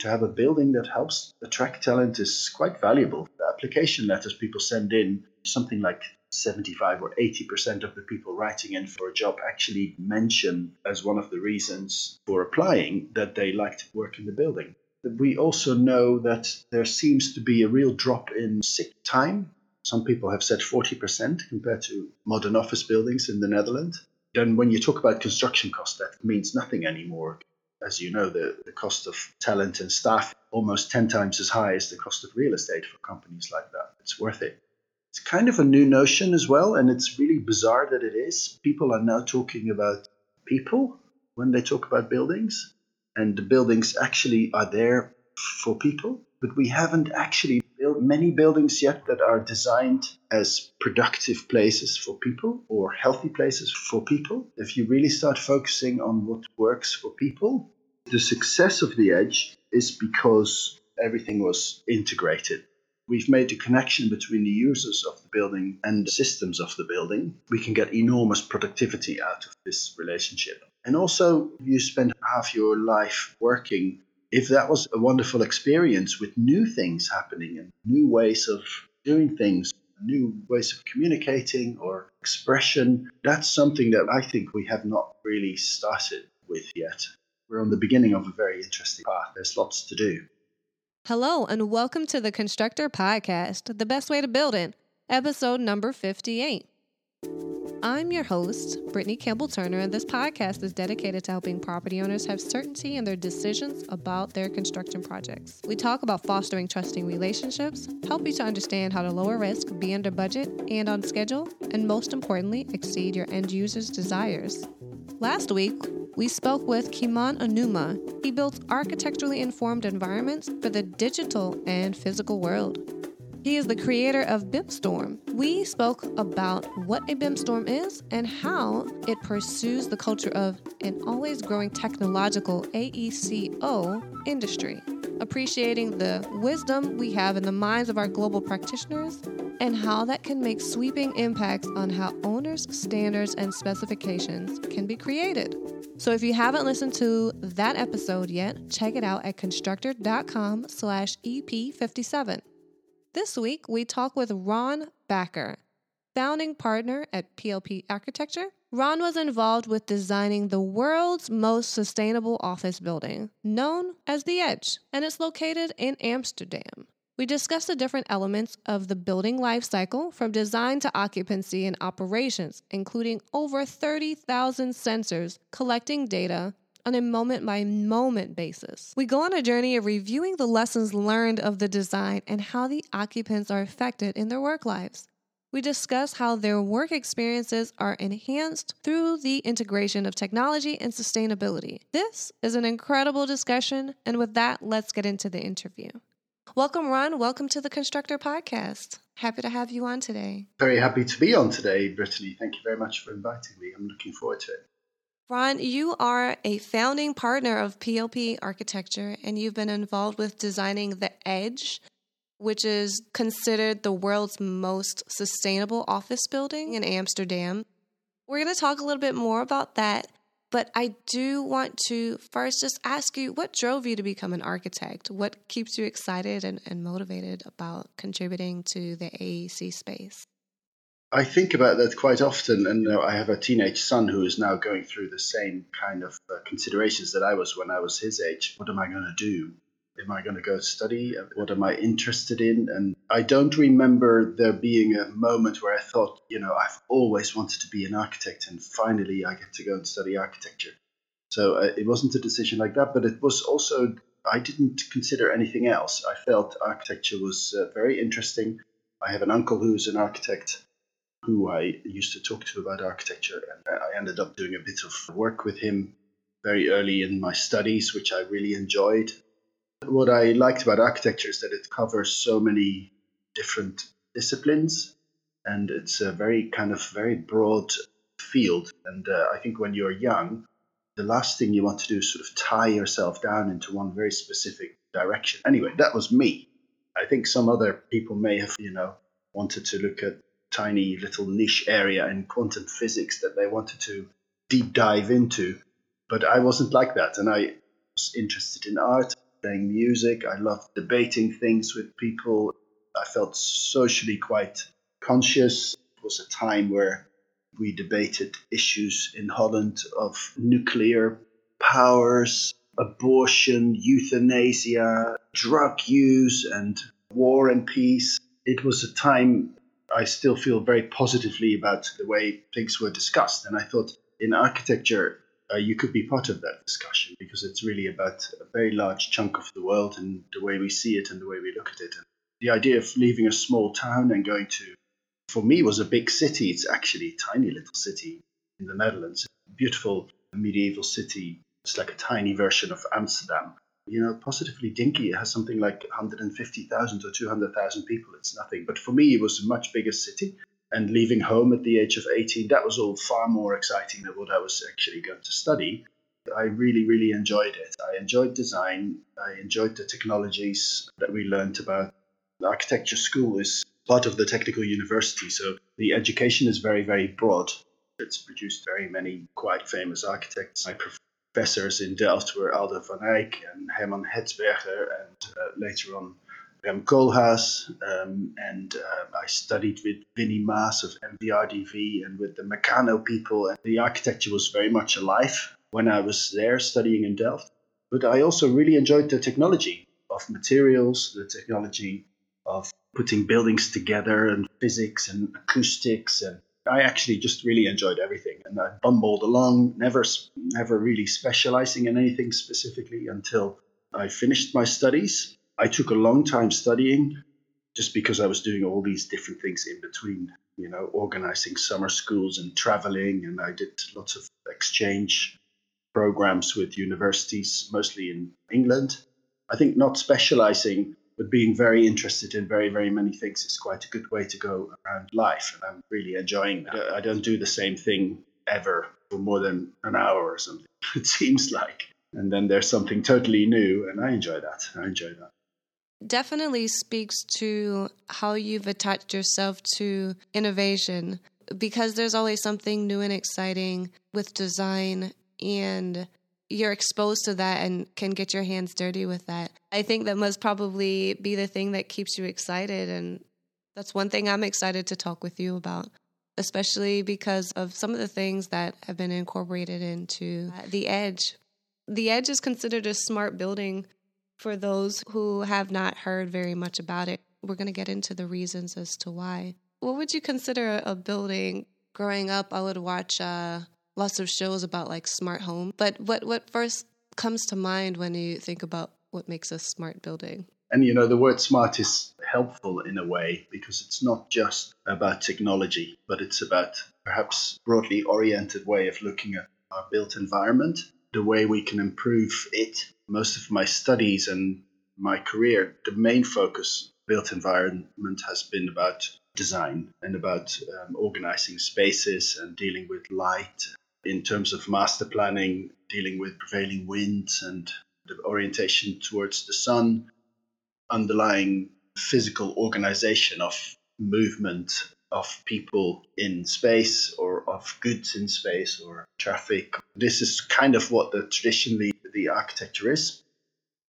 To have a building that helps attract talent is quite valuable. The application letters people send in, something like 75 or 80% of the people writing in for a job actually mention as one of the reasons for applying that they like to work in the building. We also know that there seems to be a real drop in sick time. Some people have said 40% compared to modern office buildings in the Netherlands. Then, when you talk about construction cost, that means nothing anymore. As you know, the, the cost of talent and staff almost 10 times as high as the cost of real estate for companies like that. It's worth it. It's kind of a new notion as well, and it's really bizarre that it is. People are now talking about people when they talk about buildings, and the buildings actually are there for people, but we haven't actually built many buildings yet that are designed as productive places for people or healthy places for people. If you really start focusing on what works for people, the success of the edge is because everything was integrated we've made the connection between the users of the building and the systems of the building, we can get enormous productivity out of this relationship. And also, you spend half your life working. If that was a wonderful experience with new things happening and new ways of doing things, new ways of communicating or expression, that's something that I think we have not really started with yet. We're on the beginning of a very interesting path. There's lots to do. Hello, and welcome to the Constructrr Podcast, the best way to build it, episode number 58. I'm your host, Brittany Campbell Turner, and this podcast is dedicated to helping property owners have certainty in their decisions about their construction projects. We talk about fostering trusting relationships, help you to understand how to lower risk, be under budget and on schedule, and most importantly, exceed your end users' desires. Last week, we spoke with Kimon Onuma. He builds architecturally informed environments for the digital and physical world. He is the creator of BIMstorm. We spoke about what a BIMstorm is and how it pursues the culture of an always growing technological AECO industry, appreciating the wisdom we have in the minds of our global practitioners and how that can make sweeping impacts on how owners, standards, and specifications can be created. So if you haven't listened to that episode yet, check it out at constructrr.com slash EP57. This week, we talk with Ron Bakker, founding partner at PLP Architecture. Ron was involved with designing the world's most sustainable office building, known as The Edge, and it's located in Amsterdam. We discuss the different elements of the building life cycle from design to occupancy and operations, including over 30,000 sensors collecting data on a moment by moment basis. We go on a journey of reviewing the lessons learned of the design and how the occupants are affected in their work lives. We discuss how their work experiences are enhanced through the integration of technology and sustainability. This is an incredible discussion, and with that, let's get into the interview. Welcome, Ron. Welcome to the Constructrr Podcast. Happy to have you on today. Very happy to be on today, Brittany. Thank you very much for inviting me. I'm looking forward to it. Ron, you are a founding partner of PLP Architecture, and you've been involved with designing the Edge, which is considered the world's most sustainable office building in Amsterdam. We're going to talk a little bit more about that but I do want to first just ask you what drove you to become an architect? What keeps you excited and, and motivated about contributing to the AEC space? I think about that quite often, and uh, I have a teenage son who is now going through the same kind of uh, considerations that I was when I was his age. What am I going to do? Am I going to go study? What am I interested in? And I don't remember there being a moment where I thought, you know, I've always wanted to be an architect and finally I get to go and study architecture. So uh, it wasn't a decision like that, but it was also, I didn't consider anything else. I felt architecture was uh, very interesting. I have an uncle who's an architect who I used to talk to about architecture, and I ended up doing a bit of work with him very early in my studies, which I really enjoyed. What I liked about architecture is that it covers so many different disciplines and it's a very kind of very broad field. And uh, I think when you're young, the last thing you want to do is sort of tie yourself down into one very specific direction. Anyway, that was me. I think some other people may have, you know, wanted to look at tiny little niche area in quantum physics that they wanted to deep dive into. But I wasn't like that. And I was interested in art playing music. I loved debating things with people. I felt socially quite conscious. It was a time where we debated issues in Holland of nuclear powers, abortion, euthanasia, drug use, and war and peace. It was a time I still feel very positively about the way things were discussed. And I thought in architecture, uh, you could be part of that discussion because it's really about a very large chunk of the world and the way we see it and the way we look at it. And the idea of leaving a small town and going to, for me, was a big city. It's actually a tiny little city in the Netherlands, a beautiful medieval city. It's like a tiny version of Amsterdam. You know, positively dinky. It has something like 150,000 or 200,000 people. It's nothing. But for me, it was a much bigger city and leaving home at the age of 18, that was all far more exciting than what I was actually going to study. I really, really enjoyed it. I enjoyed design. I enjoyed the technologies that we learned about. The architecture school is part of the technical university, so the education is very, very broad. It's produced very many quite famous architects. My professors in Delft were Aldo van Eyck and Herman Hertzberger, and uh, later on Rem Koolhaas, um, and uh, I studied with Winy Maas of MVRDV and with the Mecanoo people. And the architecture was very much alive when I was there studying in Delft. But I also really enjoyed the technology of materials, the technology of putting buildings together, and physics and acoustics and I actually just really enjoyed everything, and I bumbled along, never, never really specializing in anything specifically until I finished my studies I took a long time studying just because I was doing all these different things in between, you know, organizing summer schools and traveling. And I did lots of exchange programs with universities, mostly in England. I think not specializing, but being very interested in very, very many things is quite a good way to go around life. And I'm really enjoying that. I don't do the same thing ever for more than an hour or something, it seems like. And then there's something totally new, and I enjoy that. I enjoy that definitely speaks to how you've attached yourself to innovation because there's always something new and exciting with design and you're exposed to that and can get your hands dirty with that. I think that must probably be the thing that keeps you excited and that's one thing I'm excited to talk with you about, especially because of some of the things that have been incorporated into the edge. The edge is considered a smart building for those who have not heard very much about it. We're going to get into the reasons as to why. What would you consider a building? Growing up, I would watch uh, lots of shows about like smart home. But what what first comes to mind when you think about what makes a smart building? And you know, the word smart is helpful in a way because it's not just about technology, but it's about perhaps broadly oriented way of looking at our built environment, the way we can improve it most of my studies and my career, the main focus built environment has been about design and about um, organizing spaces and dealing with light in terms of master planning, dealing with prevailing winds and the orientation towards the sun, underlying physical organization of movement of people in space or of goods in space or traffic. This is kind of what the traditionally the architecture is.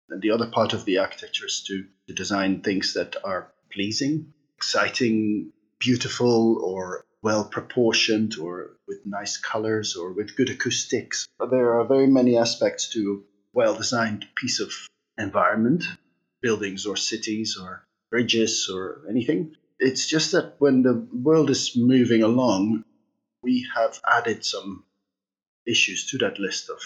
And the other part of the architecture is to, to design things that are pleasing, exciting, beautiful, or well proportioned, or with nice colors, or with good acoustics. There are very many aspects to well designed piece of environment, buildings or cities or bridges or anything. It's just that when the world is moving along, we have added some issues to that list of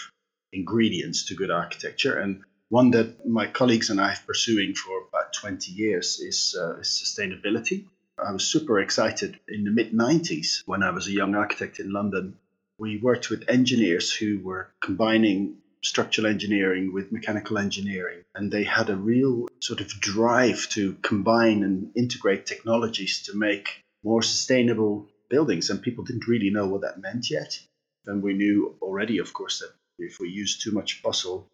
ingredients to good architecture. And one that my colleagues and I have pursuing for about 20 years is, uh, is sustainability. I was super excited in the mid 90s when I was a young architect in London. We worked with engineers who were combining structural engineering with mechanical engineering, and they had a real sort of drive to combine and integrate technologies to make more sustainable buildings. And people didn't really know what that meant yet. And we knew already, of course, that if we use too much fossil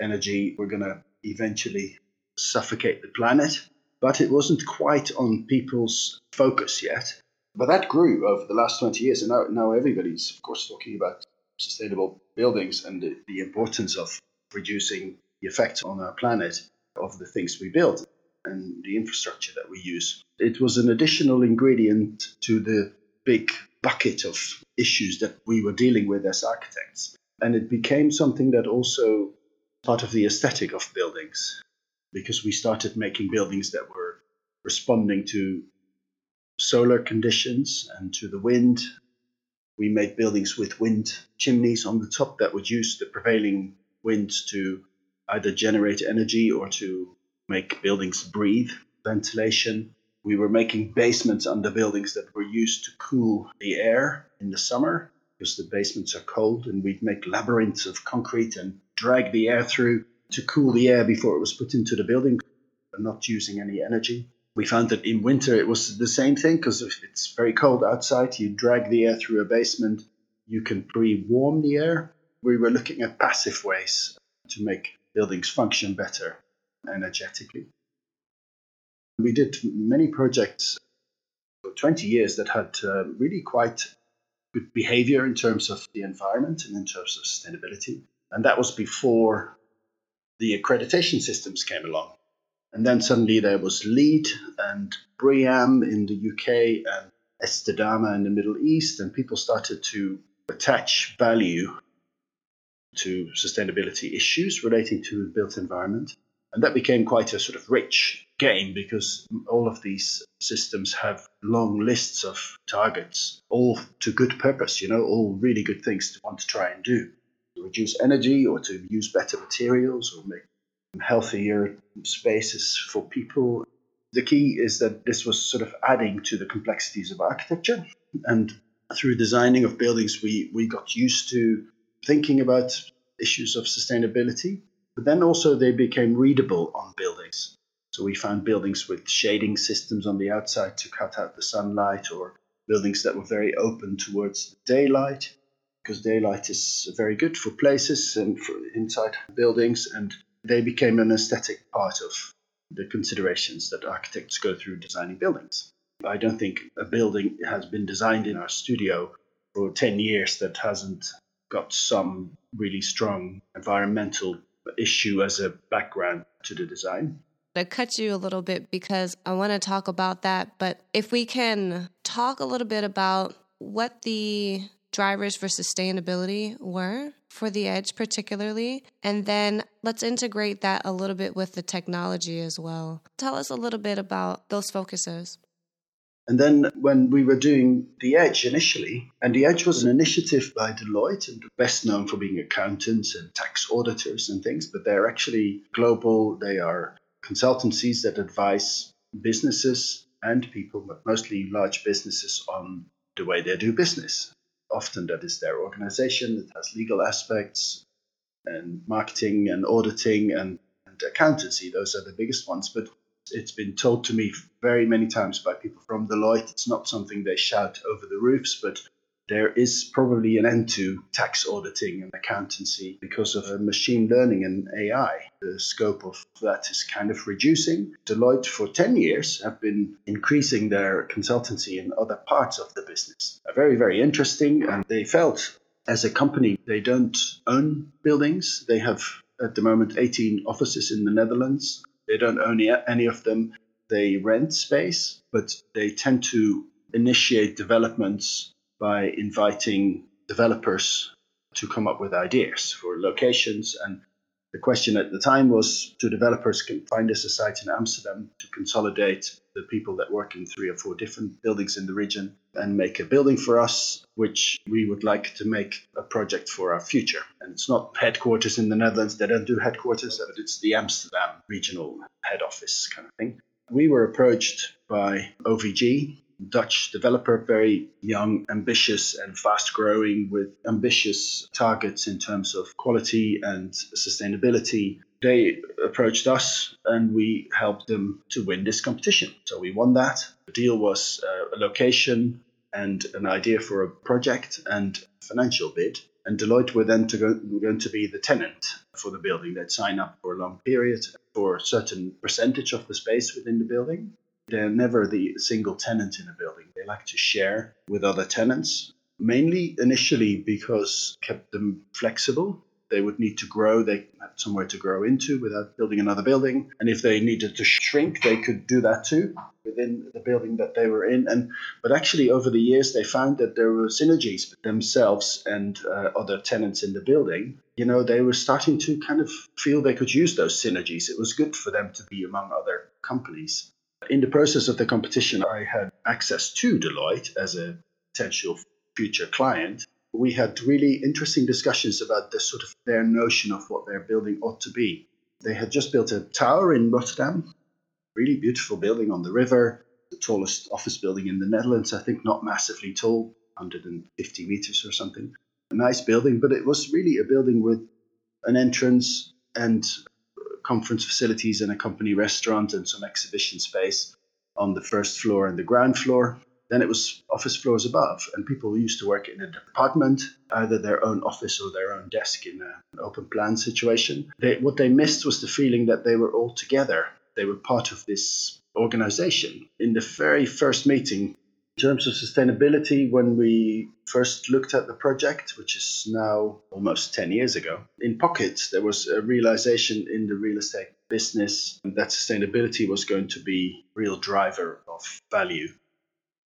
energy, we're going to eventually suffocate the planet. But it wasn't quite on people's focus yet. But that grew over the last 20 years, and now, now everybody's, of course, talking about sustainable buildings and the, the importance of reducing the effect on our planet of the things we build and the infrastructure that we use. It was an additional ingredient to the big bucket of issues that we were dealing with as architects. And it became something that also part of the aesthetic of buildings because we started making buildings that were responding to solar conditions and to the wind. We made buildings with wind chimneys on the top that would use the prevailing wind to either generate energy or to make buildings breathe, ventilation. We were making basements under buildings that were used to cool the air in the summer because the basements are cold, and we'd make labyrinths of concrete and drag the air through to cool the air before it was put into the building, not using any energy. We found that in winter it was the same thing because if it's very cold outside, you drag the air through a basement, you can pre warm the air. We were looking at passive ways to make buildings function better energetically. We did many projects for 20 years that had uh, really quite good behavior in terms of the environment and in terms of sustainability. And that was before the accreditation systems came along. And then suddenly there was LEED and BREEAM in the UK and Estidama in the Middle East, and people started to attach value to sustainability issues relating to the built environment. And that became quite a sort of rich game because all of these systems have long lists of targets, all to good purpose, you know, all really good things to want to try and do. To reduce energy or to use better materials or make healthier spaces for people. The key is that this was sort of adding to the complexities of architecture. And through designing of buildings, we, we got used to thinking about issues of sustainability but then also they became readable on buildings. So we found buildings with shading systems on the outside to cut out the sunlight, or buildings that were very open towards daylight, because daylight is very good for places and for inside buildings, and they became an aesthetic part of the considerations that architects go through designing buildings. I don't think a building has been designed in our studio for 10 years that hasn't got some really strong environmental issue as a background to the design. I cut you a little bit because I want to talk about that. But if we can talk a little bit about what the drivers for sustainability were for the edge, particularly, and then let's integrate that a little bit with the technology as well. Tell us a little bit about those focuses. And then when we were doing The Edge initially, and The Edge was an initiative by Deloitte, and best known for being accountants and tax auditors and things, but they're actually global. They are consultancies that advise businesses and people, but mostly large businesses, on the way they do business. Often that is their organization, it has legal aspects and marketing and auditing and, and accountancy. Those are the biggest ones. But it's been told to me very many times by people from Deloitte. It's not something they shout over the roofs, but there is probably an end to tax auditing and accountancy because of uh, machine learning and AI. The scope of that is kind of reducing. Deloitte, for 10 years, have been increasing their consultancy in other parts of the business. Very, very interesting. And they felt as a company, they don't own buildings. They have at the moment 18 offices in the Netherlands. They don't own any of them. They rent space, but they tend to initiate developments by inviting developers to come up with ideas for locations. And the question at the time was do developers can find us a site in Amsterdam to consolidate the people that work in three or four different buildings in the region and make a building for us, which we would like to make a project for our future. And it's not headquarters in the Netherlands, they don't do headquarters, but it's the Amsterdam regional head office kind of thing. We were approached by OVG, Dutch developer, very young, ambitious, and fast growing with ambitious targets in terms of quality and sustainability. They approached us and we helped them to win this competition. So we won that. The deal was uh, a location and an idea for a project and financial bid. And Deloitte were then to go, were going to be the tenant for the building. They'd sign up for a long period for a certain percentage of the space within the building. They're never the single tenant in a building. They like to share with other tenants, mainly initially because kept them flexible. they would need to grow, they had somewhere to grow into without building another building. And if they needed to shrink, they could do that too within the building that they were in. And but actually, over the years, they found that there were synergies themselves and uh, other tenants in the building. You know, they were starting to kind of feel they could use those synergies. It was good for them to be among other companies. In the process of the competition, I had access to Deloitte as a potential future client. We had really interesting discussions about the sort of their notion of what their building ought to be. They had just built a tower in Rotterdam, really beautiful building on the river, the tallest office building in the Netherlands, I think not massively tall, 150 meters or something. A nice building, but it was really a building with an entrance and conference facilities and a company restaurant and some exhibition space on the first floor and the ground floor. Then it was office floors above, and people used to work in a department, either their own office or their own desk in a, an open plan situation. They, what they missed was the feeling that they were all together. They were part of this organization. In the very first meeting, in terms of sustainability, when we first looked at the project, which is now almost 10 years ago, in pockets, there was a realization in the real estate business that sustainability was going to be a real driver of value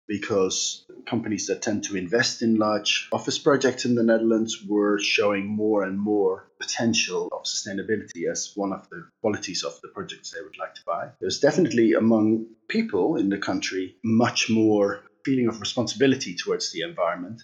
because companies that tend to invest in large office projects in the Netherlands were showing more and more potential of sustainability as one of the qualities of the projects they would like to buy. There's definitely among people in the country much more feeling of responsibility towards the environment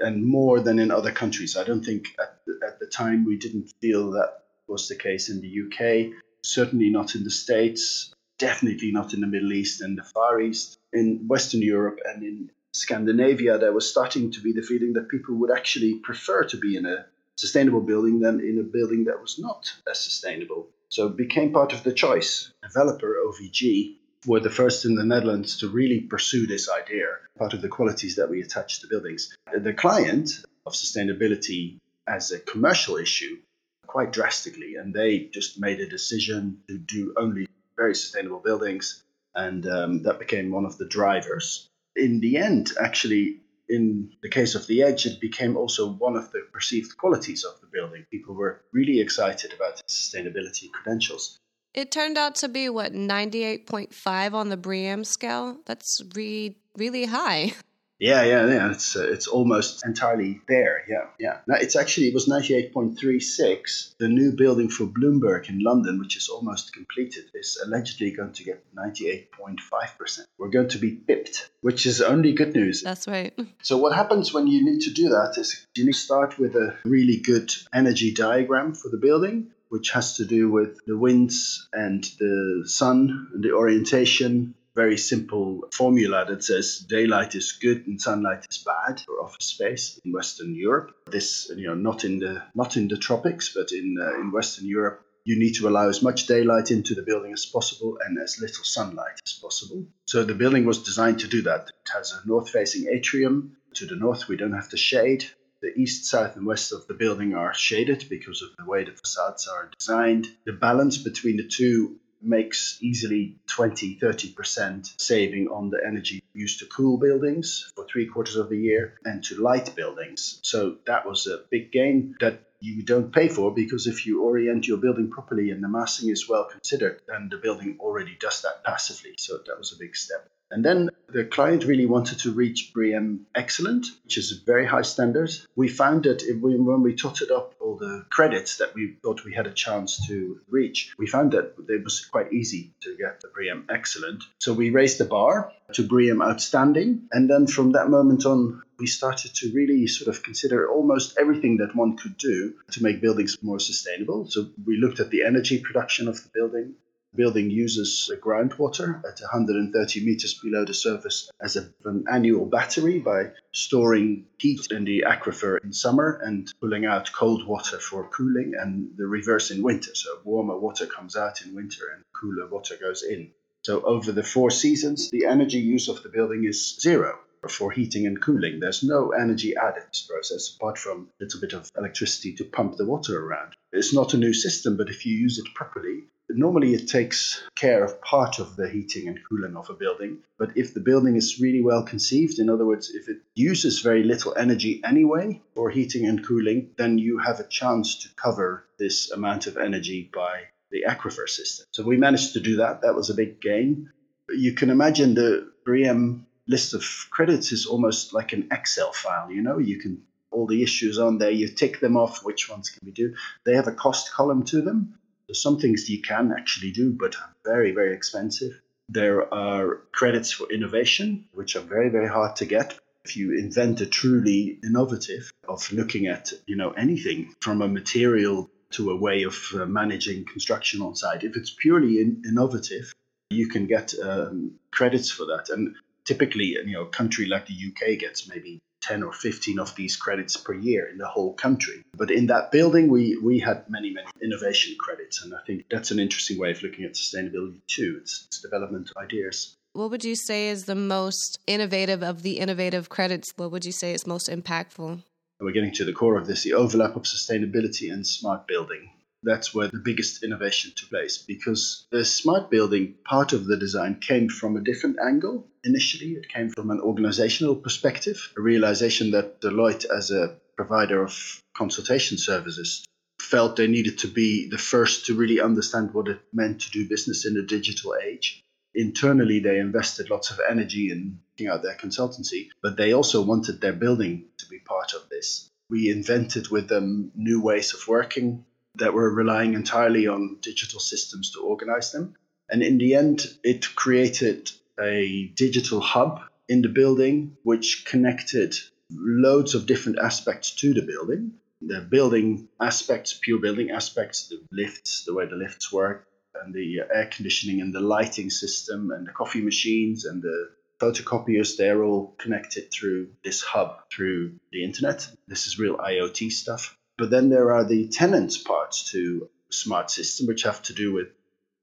and more than in other countries. I don't think at the, at the time we didn't feel that was the case in the UK, certainly not in the States, definitely not in the Middle East and the Far East. In Western Europe and in Scandinavia, there was starting to be the feeling that people would actually prefer to be in a sustainable building than in a building that was not as sustainable. So it became part of the choice. Developer OVG were the first in the Netherlands to really pursue this idea, part of the qualities that we attach to buildings. The client of sustainability as a commercial issue quite drastically, and they just made a decision to do only very sustainable buildings, and um, that became one of the drivers. In the end, actually, in the case of the Edge, it became also one of the perceived qualities of the building. People were really excited about its sustainability credentials. It turned out to be what 98.5 on the BREEAM scale. That's re- really high. Yeah, yeah, yeah. It's uh, it's almost entirely there. Yeah, yeah. Now it's actually it was ninety eight point three six. The new building for Bloomberg in London, which is almost completed, is allegedly going to get ninety eight point five percent. We're going to be pipped, which is only good news. That's right. So what happens when you need to do that is you need to start with a really good energy diagram for the building which has to do with the winds and the sun and the orientation very simple formula that says daylight is good and sunlight is bad for office space in Western Europe. This, you know, not in the not in the tropics, but in uh, in Western Europe, you need to allow as much daylight into the building as possible and as little sunlight as possible. So the building was designed to do that. It has a north-facing atrium. To the north, we don't have the shade. The east, south, and west of the building are shaded because of the way the facades are designed. The balance between the two makes easily 20 30% saving on the energy used to cool buildings for three quarters of the year and to light buildings. So that was a big gain that you don't pay for because if you orient your building properly and the massing is well considered, then the building already does that passively. So that was a big step. And then the client really wanted to reach BREEAM Excellent, which is a very high standard. We found that we, when we totted up all the credits that we thought we had a chance to reach, we found that it was quite easy to get the BREEAM Excellent. So we raised the bar to BREEAM Outstanding. And then from that moment on, we started to really sort of consider almost everything that one could do to make buildings more sustainable. So we looked at the energy production of the building The building uses groundwater at 130 meters below the surface as a, an annual battery by storing heat in the aquifer in summer and pulling out cold water for cooling, and the reverse in winter. So warmer water comes out in winter and cooler water goes in. So over the four seasons, the energy use of the building is zero for heating and cooling. There's no energy added to this process apart from a little bit of electricity to pump the water around. It's not a new system, but if you use it properly, Normally, it takes care of part of the heating and cooling of a building. But if the building is really well conceived, in other words, if it uses very little energy anyway for heating and cooling, then you have a chance to cover this amount of energy by the aquifer system. So we managed to do that. That was a big gain. You can imagine the BREEAM list of credits is almost like an Excel file. You know, you can all the issues on there, you tick them off. Which ones can we do? They have a cost column to them. There's some things you can actually do, but very, very expensive. There are credits for innovation, which are very, very hard to get. If you invent a truly innovative of looking at, you know, anything from a material to a way of uh, managing construction on site, if it's purely in- innovative, you can get um, credits for that. And typically, you know, a country like the UK gets maybe 10 or 15 of these credits per year in the whole country. But in that building, we, we had many, many innovation credits. And I think that's an interesting way of looking at sustainability too. It's, it's development ideas. What would you say is the most innovative of the innovative credits? What would you say is most impactful? We're getting to the core of this the overlap of sustainability and smart building that's where the biggest innovation took place because the smart building part of the design came from a different angle. Initially, it came from an organizational perspective, a realization that Deloitte, as a provider of consultation services, felt they needed to be the first to really understand what it meant to do business in a digital age. Internally, they invested lots of energy in looking out their consultancy, but they also wanted their building to be part of this. We invented with them new ways of working, that were relying entirely on digital systems to organize them. And in the end, it created a digital hub in the building which connected loads of different aspects to the building. The building aspects, pure building aspects, the lifts, the way the lifts work, and the air conditioning and the lighting system, and the coffee machines and the photocopiers, they're all connected through this hub through the internet. This is real IoT stuff. But then there are the tenants parts to smart system, which have to do with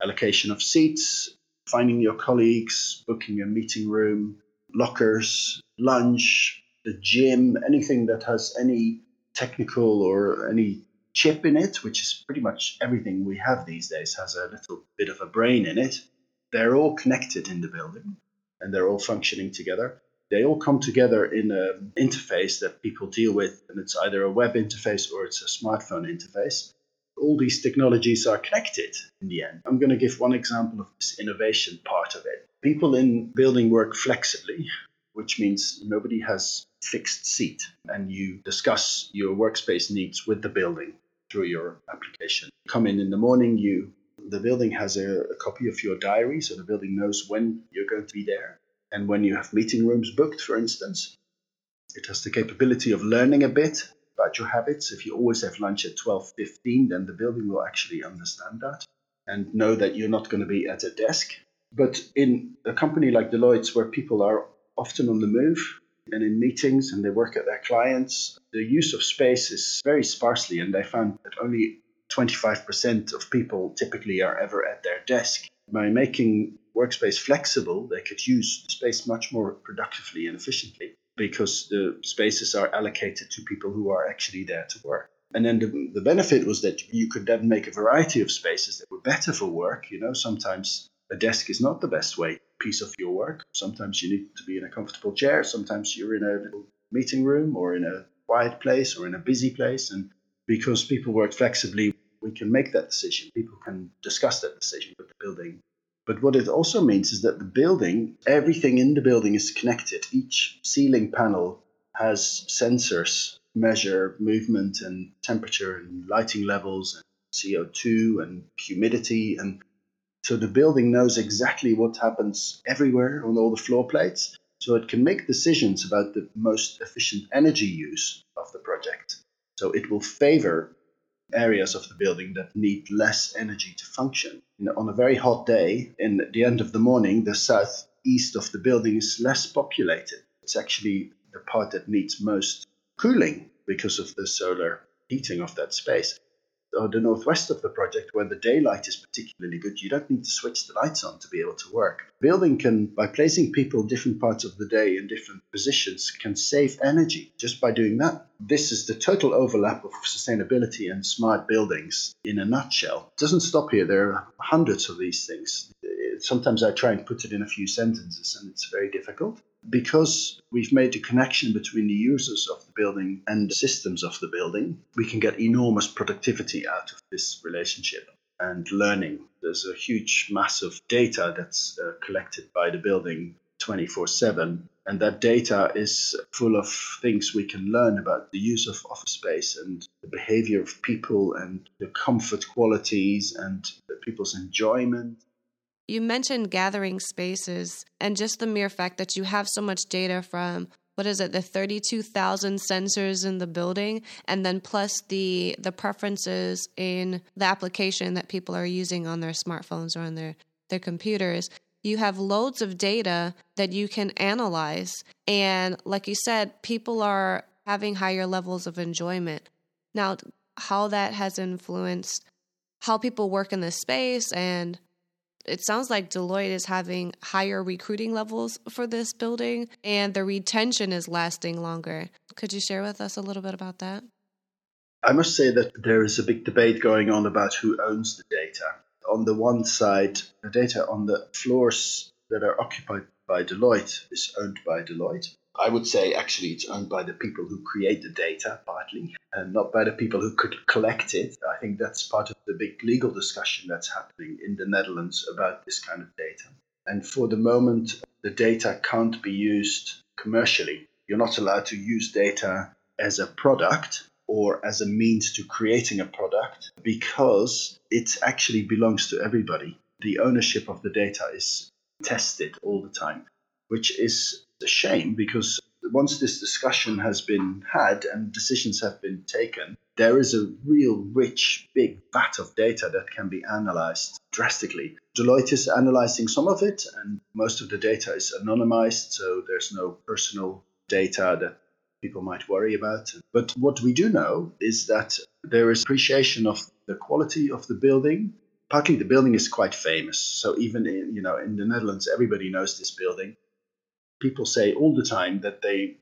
allocation of seats, finding your colleagues, booking a meeting room, lockers, lunch, the gym, anything that has any technical or any chip in it, which is pretty much everything we have these days, has a little bit of a brain in it. They're all connected in the building and they're all functioning together they all come together in an interface that people deal with, and it's either a web interface or it's a smartphone interface. All these technologies are connected in the end. I'm going to give one example of this innovation part of it. People in building work flexibly, which means nobody has fixed seat, and you discuss your workspace needs with the building through your application. Come in in the morning, you the building has a, a copy of your diary, so the building knows when you're going to be there and when you have meeting rooms booked, for instance, it has the capability of learning a bit about your habits. If you always have lunch at 12:15, then the building will actually understand that and know that you're not going to be at a desk. But in a company like Deloitte's, where people are often on the move and in meetings and they work at their clients, the use of space is very sparsely, and they found that only 25% of people typically are ever at their desk. By making workspace flexible, they could use space much more productively and efficiently because the spaces are allocated to people who are actually there to work. And then the, the benefit was that you could then make a variety of spaces that were better for work. You know, sometimes a desk is not the best way piece of your work. Sometimes you need to be in a comfortable chair. Sometimes you're in a little meeting room or in a quiet place or in a busy place. And because people work flexibly, we can make that decision. People can discuss that decision with the building but what it also means is that the building, everything in the building is connected. Each ceiling panel has sensors measure movement and temperature and lighting levels and CO2 and humidity and so the building knows exactly what happens everywhere on all the floor plates so it can make decisions about the most efficient energy use of the project. So it will favor areas of the building that need less energy to function. on a very hot day, in the end of the morning, the southeast of the building is less populated. It's actually the part that needs most cooling because of the solar heating of that space. Or the northwest of the project where the daylight is particularly good, you don't need to switch the lights on to be able to work. Building can, by placing people different parts of the day in different positions, can save energy just by doing that. This is the total overlap of sustainability and smart buildings in a nutshell. It doesn't stop here. There are hundreds of these things. Sometimes I try and put it in a few sentences, and it's very difficult because we've made the connection between the users of the building and the systems of the building, we can get enormous productivity out of this relationship and learning. There's a huge mass of data that's uh, collected by the building 24 7. And that data is full of things we can learn about the use of office space and the behavior of people and the comfort qualities and people's enjoyment you mentioned gathering spaces and just the mere fact that you have so much data from what is it the 32,000 sensors in the building and then plus the the preferences in the application that people are using on their smartphones or on their their computers. You have loads of data that you can analyze. And like you said people are having higher levels of enjoyment. Now how that has influenced how people work in this space and it sounds like Deloitte is having higher recruiting levels for this building and the retention is lasting longer. Could you share with us a little bit about that? I must say that there is a big debate going on about who owns the data. On the one side, the data on the floors that are occupied by Deloitte is owned by Deloitte. I would say actually it's owned by the people who create the data, partly, and not by the people who could collect it. I think that's part of the big legal discussion that's happening in the Netherlands about this kind of data. And for the moment, the data can't be used commercially. You're not allowed to use data as a product or as a means to creating a product because it actually belongs to everybody. The ownership of the data is tested all the time, which is a shame because once this discussion has been had and decisions have been taken, there is a real rich, big vat of data that can be analyzed drastically. Deloitte is analyzing some of it, and most of the data is anonymized, so there's no personal data that people might worry about. But what we do know is that there is appreciation of the quality of the building. Partly, the building is quite famous, so even in, you know in the Netherlands, everybody knows this building people say all the time that they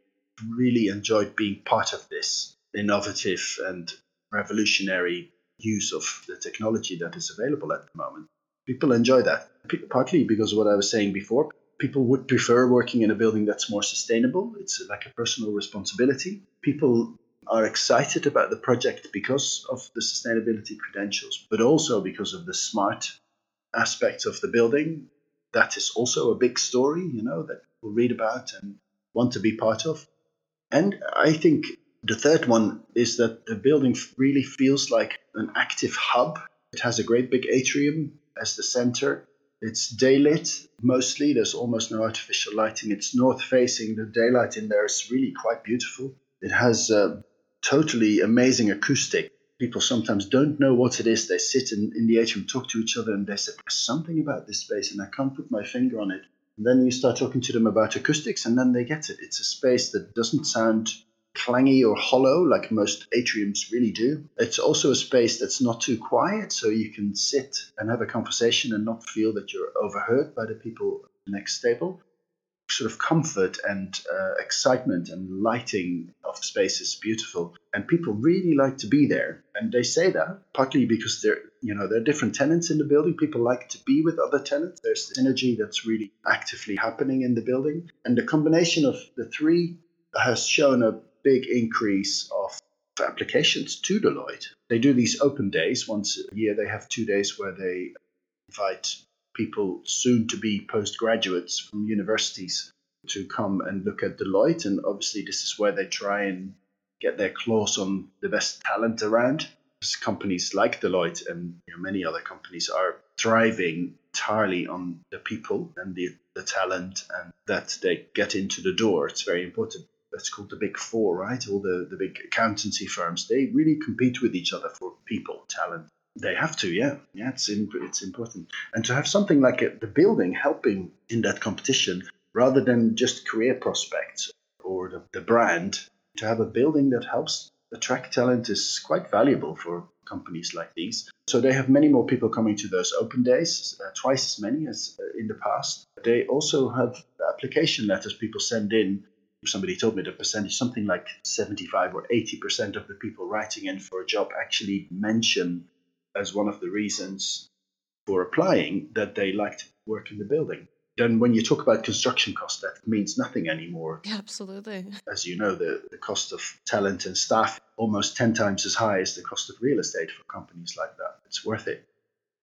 really enjoyed being part of this innovative and revolutionary use of the technology that is available at the moment. People enjoy that, partly because of what I was saying before. People would prefer working in a building that's more sustainable. It's like a personal responsibility. People are excited about the project because of the sustainability credentials, but also because of the smart aspects of the building. That is also a big story, you know, that will read about and want to be part of. And I think the third one is that the building really feels like an active hub. It has a great big atrium as the center. It's daylit mostly. There's almost no artificial lighting. It's north facing. The daylight in there is really quite beautiful. It has a totally amazing acoustic. People sometimes don't know what it is. They sit in, in the atrium, talk to each other, and they say, There's something about this space, and I can't put my finger on it. And then you start talking to them about acoustics, and then they get it. It's a space that doesn't sound clangy or hollow like most atriums really do. It's also a space that's not too quiet, so you can sit and have a conversation and not feel that you're overheard by the people next table sort of comfort and uh, excitement and lighting of the space is beautiful. And people really like to be there. And they say that partly because they're you know there are different tenants in the building. People like to be with other tenants. There's energy that's really actively happening in the building. And the combination of the three has shown a big increase of applications to Deloitte. They do these open days once a year. They have two days where they invite people soon to be postgraduates from universities to come and look at Deloitte. And obviously, this is where they try and get their claws on the best talent around. Because companies like Deloitte and you know, many other companies are thriving entirely on the people and the, the talent and that they get into the door. It's very important. That's called the big four, right? All the, the big accountancy firms. They really compete with each other for people, talent, they have to, yeah, yeah. It's in, it's important, and to have something like a, the building helping in that competition rather than just career prospects or the, the brand. To have a building that helps attract talent is quite valuable for companies like these. So they have many more people coming to those open days, uh, twice as many as uh, in the past. They also have application letters people send in. Somebody told me the percentage, something like 75 or 80% of the people writing in for a job actually mention as one of the reasons for applying that they like to work in the building then when you talk about construction cost, that means nothing anymore. Absolutely. As you know, the, the cost of talent and staff almost 10 times as high as the cost of real estate for companies like that. It's worth it.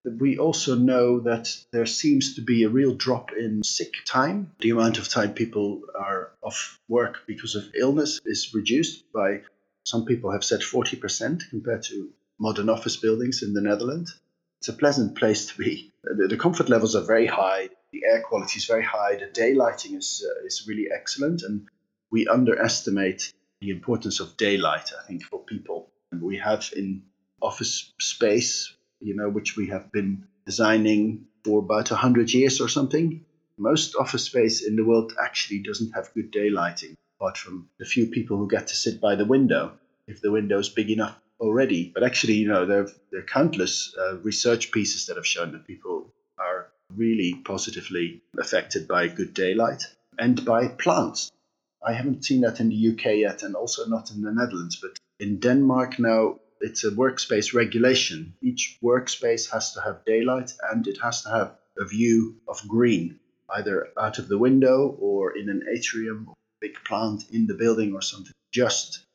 We also know that there seems to be a real drop in sick time. The amount of time people are off work because of illness is reduced by, some people have said 40% compared to modern office buildings in the Netherlands. It's a pleasant place to be. The, the comfort levels are very high the air quality is very high, the daylighting is uh, is really excellent, and we underestimate the importance of daylight. I think for people, and we have in office space, you know, which we have been designing for about hundred years or something. Most office space in the world actually doesn't have good daylighting, apart from the few people who get to sit by the window, if the window is big enough already. But actually, you know, there, there are countless uh, research pieces that have shown that people are really positively affected by good daylight and by plants. I haven't seen that in the UK yet, and also not in the Netherlands, but in Denmark now it's a workspace regulation. Each workspace has to have daylight and it has to have a view of green, either out of the window or in an atrium or big plant in the building or something. Just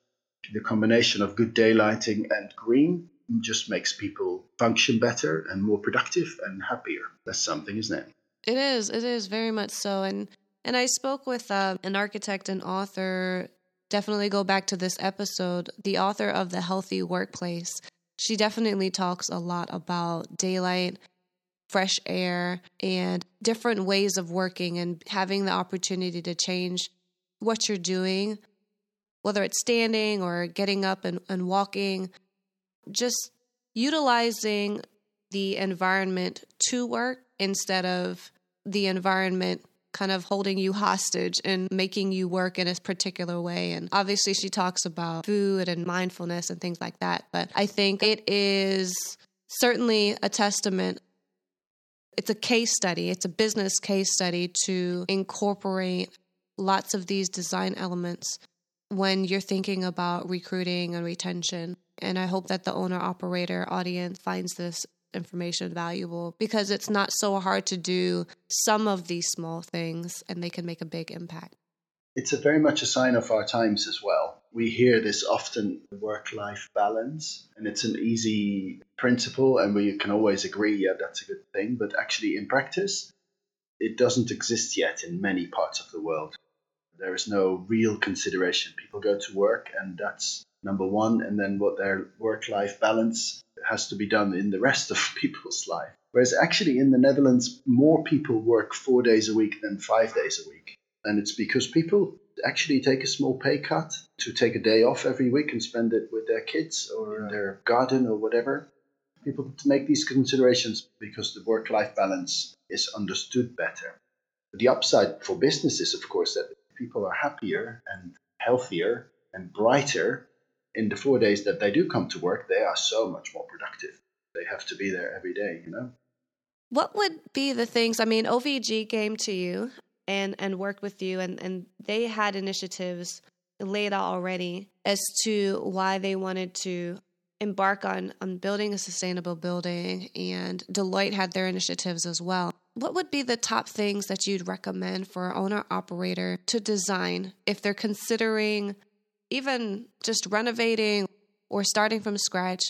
the combination of good daylighting and green just makes people function better and more productive and happier. That's something, isn't it? It is. It is very much so. And and I spoke with uh, an architect and author. Definitely go back to this episode. The author of the Healthy Workplace. She definitely talks a lot about daylight, fresh air, and different ways of working and having the opportunity to change what you're doing, whether it's standing or getting up and, and walking just utilizing the environment to work instead of the environment kind of holding you hostage and making you work in a particular way. And obviously, she talks about food and mindfulness and things like that. But I think it is certainly a testament. It's a case study, it's a business case study to incorporate lots of these design elements when you're thinking about recruiting and retention. And I hope that the owner operator audience finds this information valuable because it's not so hard to do some of these small things and they can make a big impact. It's very much a sign of our times as well. We hear this often work life balance, and it's an easy principle, and we can always agree, yeah, that's a good thing. But actually, in practice, it doesn't exist yet in many parts of the world. There is no real consideration. People go to work, and that's number one, and then what their work life balance has to be done in the rest of people's life. Whereas actually in the Netherlands, more people work four days a week than five days a week. And it's because people actually take a small pay cut to take a day off every week and spend it with their kids or in their garden or whatever. People make these considerations because the work life balance is understood better. The upside for business is, of course, that people are happier and healthier and brighter in the four days that they do come to work, they are so much more productive. They have to be there every day, you know? What would be the things? I mean, OVG came to you and, and worked with you, and, and they had initiatives laid out already as to why they wanted to embark on, on building a sustainable building, and Deloitte had their initiatives as well. What would be the top things that you'd recommend for an owner operator to design if they're considering even just renovating or starting from scratch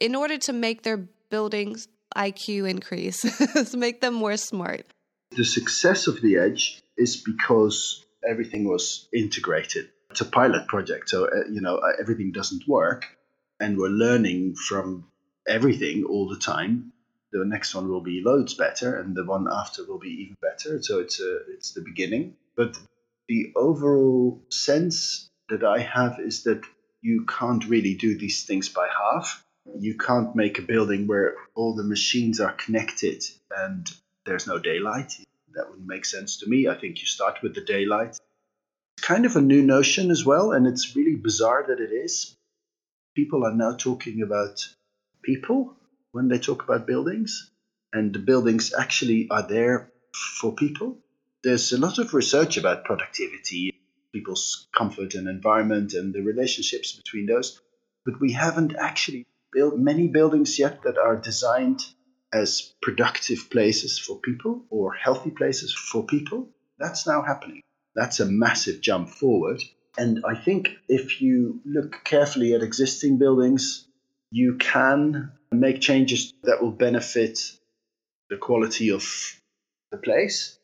in order to make their buildings IQ increase, to make them more smart. The success of the Edge is because everything was integrated. It's a pilot project, so uh, you know everything doesn't work, and we're learning from everything all the time. The next one will be loads better, and the one after will be even better. So it's a, it's the beginning, but the overall sense that I have is that you can't really do these things by half. You can't make a building where all the machines are connected and there's no daylight. That wouldn't make sense to me. I think you start with the daylight. It's kind of a new notion as well, and it's really bizarre that it is. people are now talking about people when they talk about buildings, and the buildings actually are there for people. There's a lot of research about productivity, people's comfort and environment, and the relationships between those, but we haven't actually built many buildings yet that are designed as productive places for people or healthy places for people. That's now happening. That's a massive jump forward. And I think if you look carefully at existing buildings, you can make changes that will benefit the quality of the place.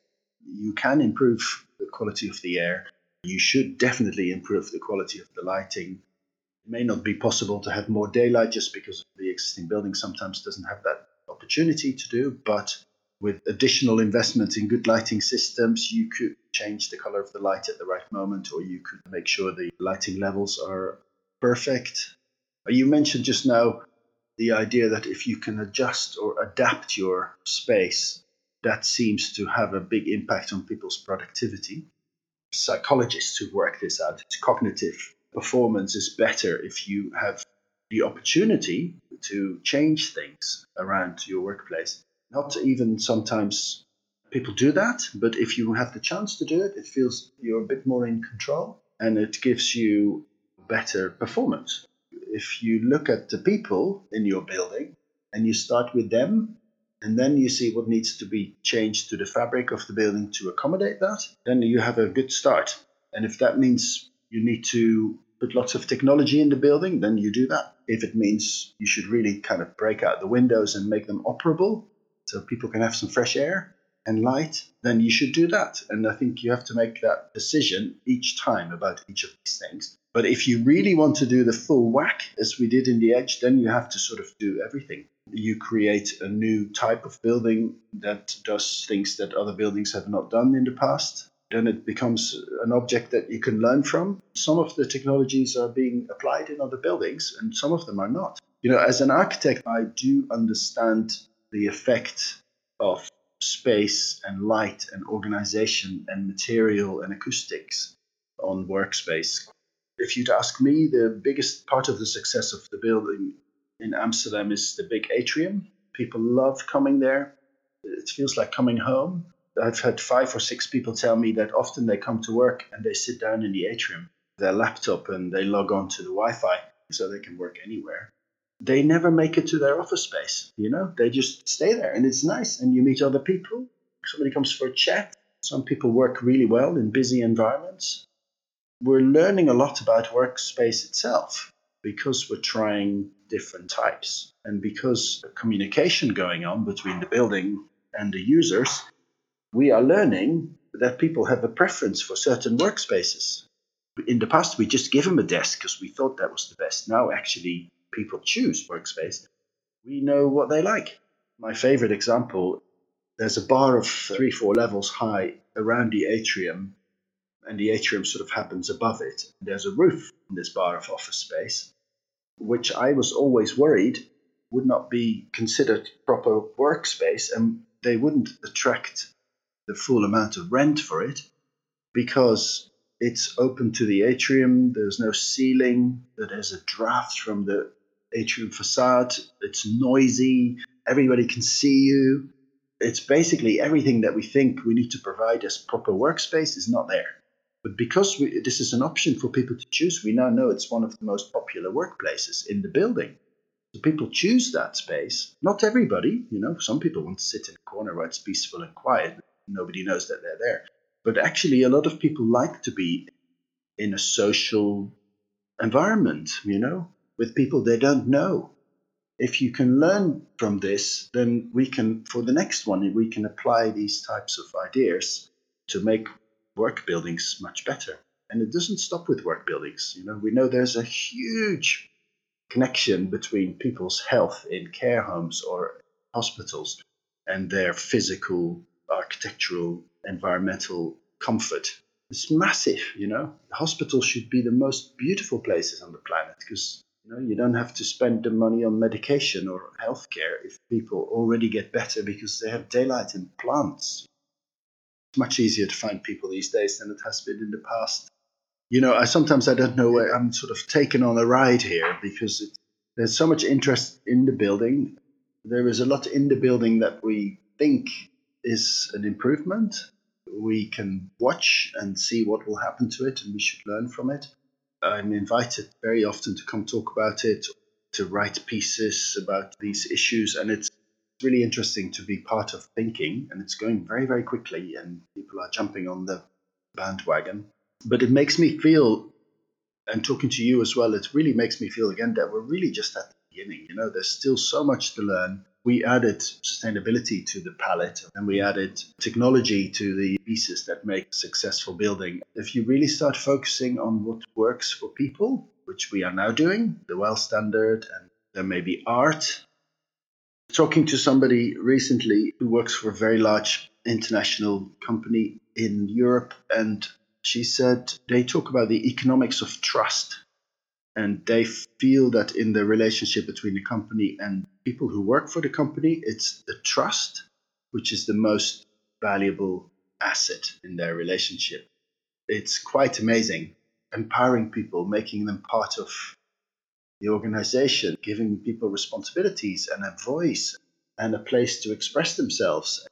You can improve the quality of the air. You should definitely improve the quality of the lighting. It may not be possible to have more daylight just because the existing building sometimes doesn't have that opportunity to do, but with additional investment in good lighting systems, you could change the color of the light at the right moment, or you could make sure the lighting levels are perfect. You mentioned just now the idea that if you can adjust or adapt your space, that seems to have a big impact on people's productivity. Psychologists who work this out, cognitive performance is better if you have the opportunity to change things around your workplace. Not even sometimes people do that, but if you have the chance to do it, it feels you're a bit more in control and it gives you better performance. If you look at the people in your building and you start with them, and then you see what needs to be changed to the fabric of the building to accommodate that, then you have a good start. And if that means you need to put lots of technology in the building, then you do that. If it means you should really kind of break out the windows and make them operable so people can have some fresh air and light, then you should do that. And I think you have to make that decision each time about each of these things. But if you really want to do the full whack, as we did in the Edge, then you have to sort of do everything. You create a new type of building that does things that other buildings have not done in the past then it becomes an object that you can learn from. Some of the technologies are being applied in other buildings, and some of them are not. You know, as an architect, I do understand the effect of space and light and organization and material and acoustics on workspace. If you'd ask me, the biggest part of the success of the building in Amsterdam is the big atrium. People love coming there. It feels like coming home I've had five or six people tell me that often they come to work and they sit down in the atrium, their laptop, and they log on to the Wi Fi so they can work anywhere. They never make it to their office space, you know, they just stay there and it's nice and you meet other people. Somebody comes for a chat. Some people work really well in busy environments. We're learning a lot about workspace itself because we're trying different types and because communication going on between the building and the users we are learning that people have a preference for certain workspaces. In the past, we just give them a desk because we thought that was the best. Now, actually, people choose workspace. We know what they like. My favorite example there's a bar of three, four levels high around the atrium, and the atrium sort of happens above it. There's a roof in this bar of office space, which I was always worried would not be considered proper workspace and they wouldn't attract the full amount of rent for it because it's open to the atrium. There's no ceiling. There's a draft from the atrium facade. It's noisy. Everybody can see you. It's basically everything that we think we need to provide as proper workspace is not there. But because we, this is an option for people to choose, we now know it's one of the most popular workplaces in the building. So people choose that space. Not everybody, you know, some people want to sit in a corner where it's peaceful and quiet nobody knows that they're there. But actually, a lot of people like to be in a social environment, you know, with people they don't know. If you can learn from this, then we can, for the next one, we can apply these types of ideas to make work buildings much better. And it doesn't stop with work buildings. You know, we know there's a huge connection between people's health in care homes or hospitals and their physical architectural, environmental comfort. It's massive, you know. Hospitals should be the most beautiful places on the planet because you know you don't have to spend the money on medication or healthcare if people already get better because they have daylight and plants. It's much easier to find people these days than it has been in the past. You know, I sometimes I don't know where I'm sort of taken on a ride here because it, there's so much interest in the building. There is a lot in the building that we think is an improvement. We can watch and see what will happen to it, and we should learn from it. I'm invited very often to come talk about it, to write pieces about these issues, and it's really interesting to be part of thinking. And it's going very, very quickly, and people are jumping on the bandwagon. But it makes me feel, and talking to you as well, it really makes me feel again that we're really just at the beginning. You know, there's still so much to learn. We added sustainability to the palette and we added technology to the pieces that make successful building. If you really start focusing on what works for people, which we are now doing, the well standard, and there may be art. Talking to somebody recently who works for a very large international company in Europe, and she said they talk about the economics of trust. And they feel that in the relationship between the company and people who work for the company, it's the trust which is the most valuable asset in their relationship. It's quite amazing. Empowering people, making them part of the organization, giving people responsibilities and a voice and a place to express themselves.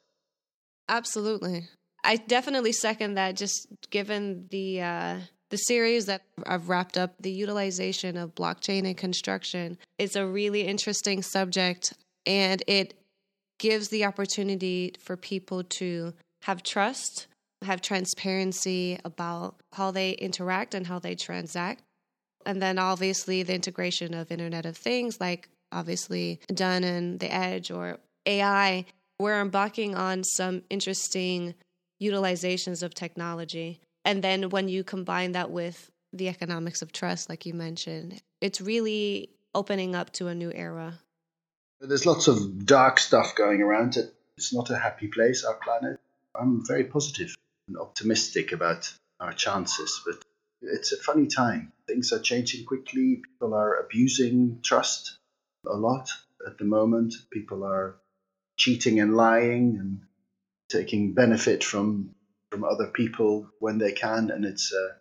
Absolutely. I definitely second that just given the uh the series that I've wrapped up, the utilization of blockchain in construction, is a really interesting subject and it gives the opportunity for people to have trust, have transparency about how they interact and how they transact. And then obviously the integration of Internet of Things, like obviously done in the edge or AI, we're embarking on some interesting utilizations of technology. And then when you combine that with the economics of trust, like you mentioned, it's really opening up to a new era. There's lots of dark stuff going around. It's not a happy place, our planet. I'm very positive and optimistic about our chances, but it's a funny time. Things are changing quickly. People are abusing trust a lot at the moment. People are cheating and lying and taking benefit from from other people when they can, and it's uh,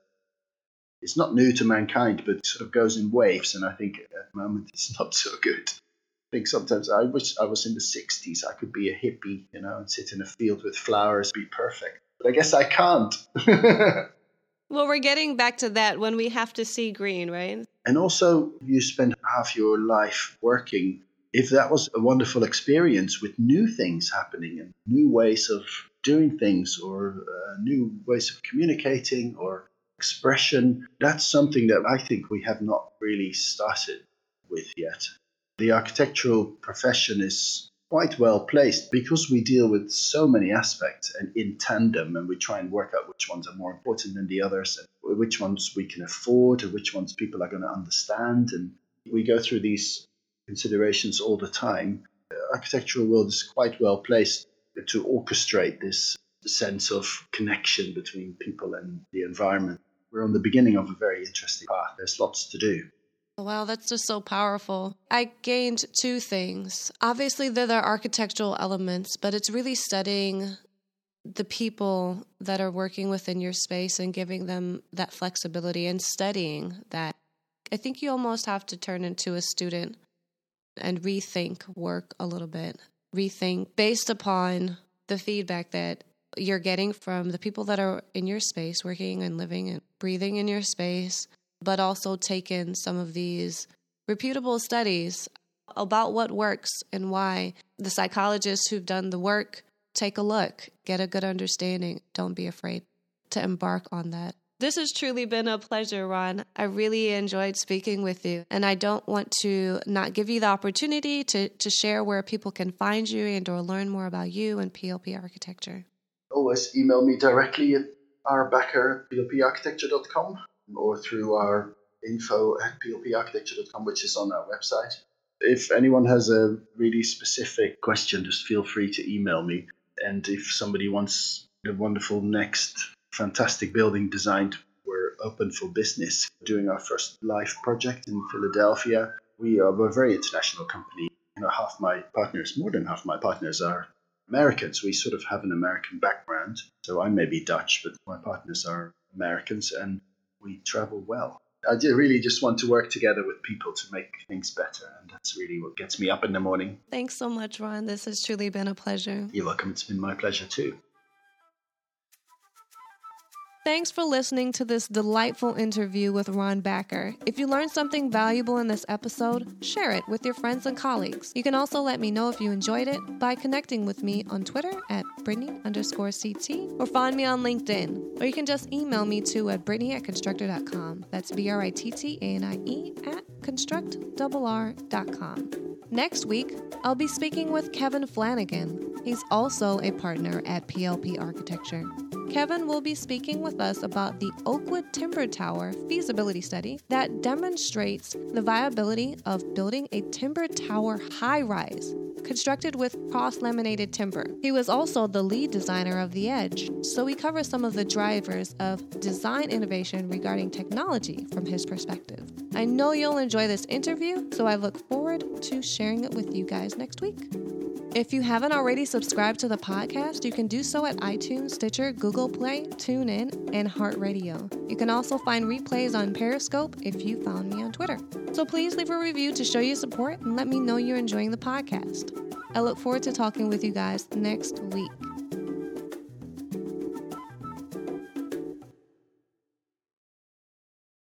it's not new to mankind, but it sort of goes in waves. And I think at the moment it's not so good. I think sometimes I wish I was in the 60s. I could be a hippie, you know, and sit in a field with flowers, be perfect. But I guess I can't. well, we're getting back to that when we have to see green, right? And also, you spend half your life working if that was a wonderful experience with new things happening and new ways of doing things or uh, new ways of communicating or expression, that's something that I think we have not really started with yet. The architectural profession is quite well placed because we deal with so many aspects and in tandem and we try and work out which ones are more important than the others and which ones we can afford and which ones people are going to understand and we go through these considerations all the time, the architectural world is quite well placed to orchestrate this sense of connection between people and the environment. We're on the beginning of a very interesting path. There's lots to do. Wow, that's just so powerful. I gained two things. Obviously, there are architectural elements, but it's really studying the people that are working within your space and giving them that flexibility and studying that. I think you almost have to turn into a student and rethink work a little bit. Rethink based upon the feedback that you're getting from the people that are in your space, working and living and breathing in your space, but also take in some of these reputable studies about what works and why. The psychologists who've done the work, take a look, get a good understanding. Don't be afraid to embark on that. This has truly been a pleasure, Ron. I really enjoyed speaking with you. And I don't want to not give you the opportunity to, to share where people can find you and or learn more about you and PLP architecture. Always email me directly at rbakker at plparchitecture.com or through our info at plparchitecture.com, which is on our website. If anyone has a really specific question, just feel free to email me. And if somebody wants the wonderful next fantastic building designed. We're open for business. Doing our first live project in Philadelphia. We are a very international company. You know, half my partners, more than half my partners, are Americans. We sort of have an American background. So I may be Dutch, but my partners are Americans, and we travel well. I really just want to work together with people to make things better. And that's really what gets me up in the morning. Thanks so much, Ron. This has truly been a pleasure. You're welcome. It's been my pleasure too. Thanks for listening to this delightful interview with Ron Bakker. If you learned something valuable in this episode, share it with your friends and colleagues. You can also let me know if you enjoyed it by connecting with me on Twitter at Brittanie underscore CT or find me on LinkedIn. Or you can just email me too at Brittanie at constructrr.com. That's B R I T T A N I E at constructrr.com. Next week, I'll be speaking with Kevin Flanagan. He's also a partner at PLP Architecture. Kevin will be speaking with us about the Oakwood Timber Tower feasibility study that demonstrates the viability of building a timber tower high rise constructed with cross laminated timber. He was also the lead designer of The Edge, so we cover some of the drivers of design innovation regarding technology from his perspective. I know you'll enjoy this interview, so I look forward to sharing it with you guys next week. If you haven't already subscribed to the podcast, you can do so at iTunes, Stitcher, Google Play, TuneIn, and Heart Radio. You can also find replays on Periscope if you found me on Twitter. So please leave a review to show your support and let me know you're enjoying the podcast. I look forward to talking with you guys next week.